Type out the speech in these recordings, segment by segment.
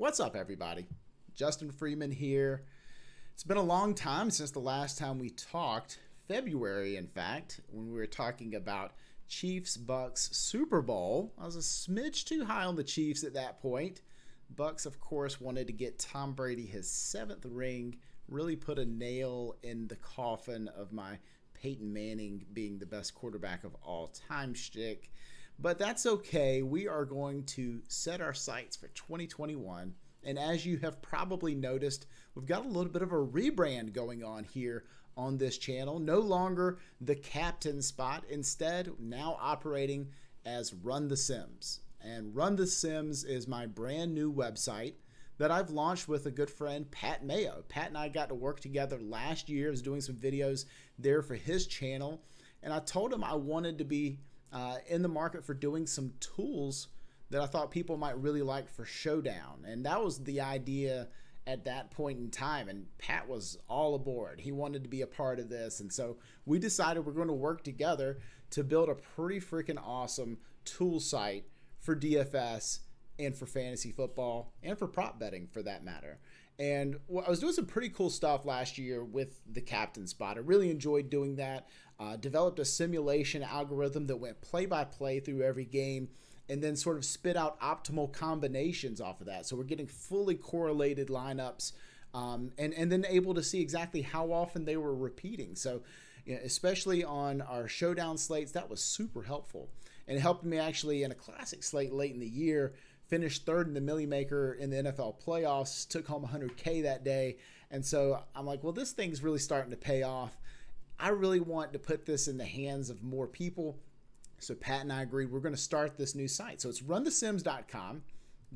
What's up, everybody? Justin Freeman here. It's been a long time since the last time we talked, February, in fact, when we were talking about Chiefs Bucks Super Bowl. I was a smidge too high on the Chiefs at that point. Bucks, of course, wanted to get Tom Brady his seventh ring, really put a nail in the coffin of my Peyton Manning being the best quarterback of all time shtick. But that's okay. We are going to set our sights for 2021. And as you have probably noticed, we've got a little bit of a rebrand going on here on this channel. No longer the captain spot, instead, now operating as Run the Sims. And Run the Sims is my brand new website that I've launched with a good friend, Pat Mayo. Pat and I got to work together last year. I was doing some videos there for his channel. And I told him I wanted to be uh, in the market for doing some tools that I thought people might really like for Showdown. And that was the idea at that point in time. And Pat was all aboard. He wanted to be a part of this. And so we decided we're going to work together to build a pretty freaking awesome tool site for DFS and for fantasy football and for prop betting for that matter. And I was doing some pretty cool stuff last year with the captain spot. I really enjoyed doing that. Uh, developed a simulation algorithm that went play by play through every game and then sort of spit out optimal combinations off of that. So we're getting fully correlated lineups um, and, and then able to see exactly how often they were repeating. So, you know, especially on our showdown slates, that was super helpful. And it helped me actually in a classic slate late in the year finished third in the Milly Maker in the NFL playoffs, took home 100K that day. And so I'm like, well, this thing's really starting to pay off. I really want to put this in the hands of more people. So Pat and I agreed we're going to start this new site. So it's runthesims.com.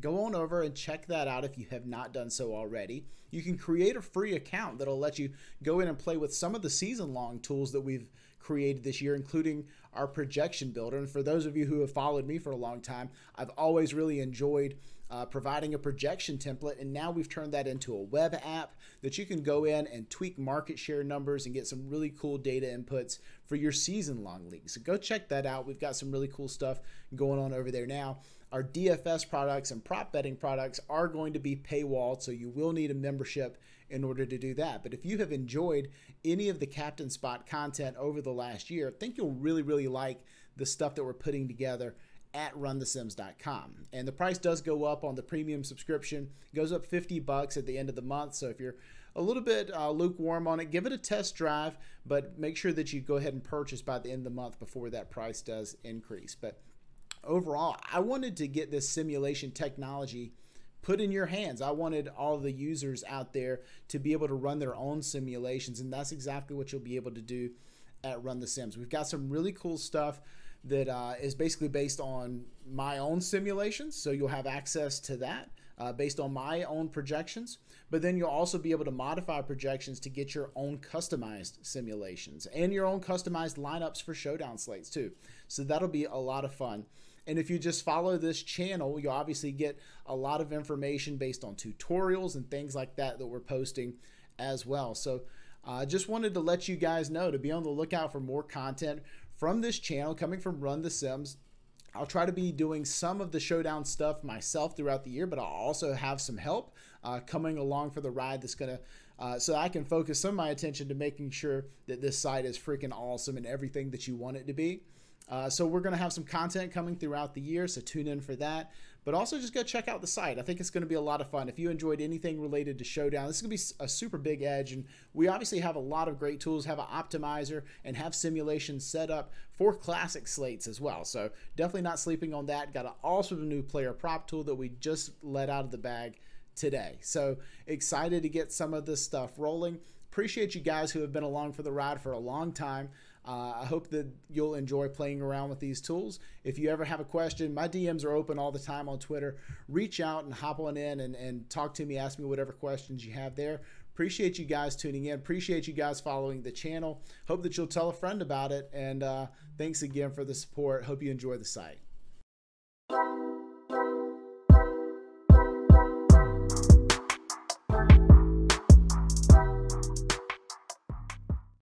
Go on over and check that out if you have not done so already. You can create a free account that'll let you go in and play with some of the season long tools that we've created this year, including our projection builder. And for those of you who have followed me for a long time, I've always really enjoyed uh, providing a projection template. And now we've turned that into a web app that you can go in and tweak market share numbers and get some really cool data inputs for your season long league. So go check that out. We've got some really cool stuff going on over there now. Our DFS products and prop betting products are going to be paywalled, so you will need a membership in order to do that. But if you have enjoyed any of the Captain Spot content over the last year, I think you'll really, really like the stuff that we're putting together at runthesims.com. And the price does go up on the premium subscription. It goes up 50 bucks at the end of the month. So if you're a little bit uh, lukewarm on it, give it a test drive, but make sure that you go ahead and purchase by the end of the month before that price does increase. But overall, I wanted to get this simulation technology put in your hands. I wanted all the users out there to be able to run their own simulations, and that's exactly what you'll be able to do at Run the Sims. We've got some really cool stuff that uh, is basically based on my own simulations, so you'll have access to that. Uh, based on my own projections, but then you'll also be able to modify projections to get your own customized simulations and your own customized lineups for showdown slates too. So that'll be a lot of fun. And if you just follow this channel, you'll obviously get a lot of information based on tutorials and things like that that we're posting as well. So uh, just wanted to let you guys know to be on the lookout for more content from this channel coming from Run the Sims. I'll try to be doing some of the showdown stuff myself throughout the year, but I'll also have some help uh, coming along for the ride that's going to, uh, so I can focus some of my attention to making sure that this site is freaking awesome and everything that you want it to be. Uh, so we're going to have some content coming throughout the year, so tune in for that. But also just go check out the site. I think it's going to be a lot of fun. If you enjoyed anything related to Showdown, this is going to be a super big edge. And we obviously have a lot of great tools, have an optimizer, and have simulations set up for classic slates as well. So definitely not sleeping on that. Got an awesome new player prop tool that we just let out of the bag today. So excited to get some of this stuff rolling. Appreciate you guys who have been along for the ride for a long time. Uh, I hope that you'll enjoy playing around with these tools. If you ever have a question, my DMs are open all the time on Twitter. Reach out and hop on in and, and talk to me, ask me whatever questions you have there. Appreciate you guys tuning in. Appreciate you guys following the channel. Hope that you'll tell a friend about it. And uh, thanks again for the support. Hope you enjoy the site.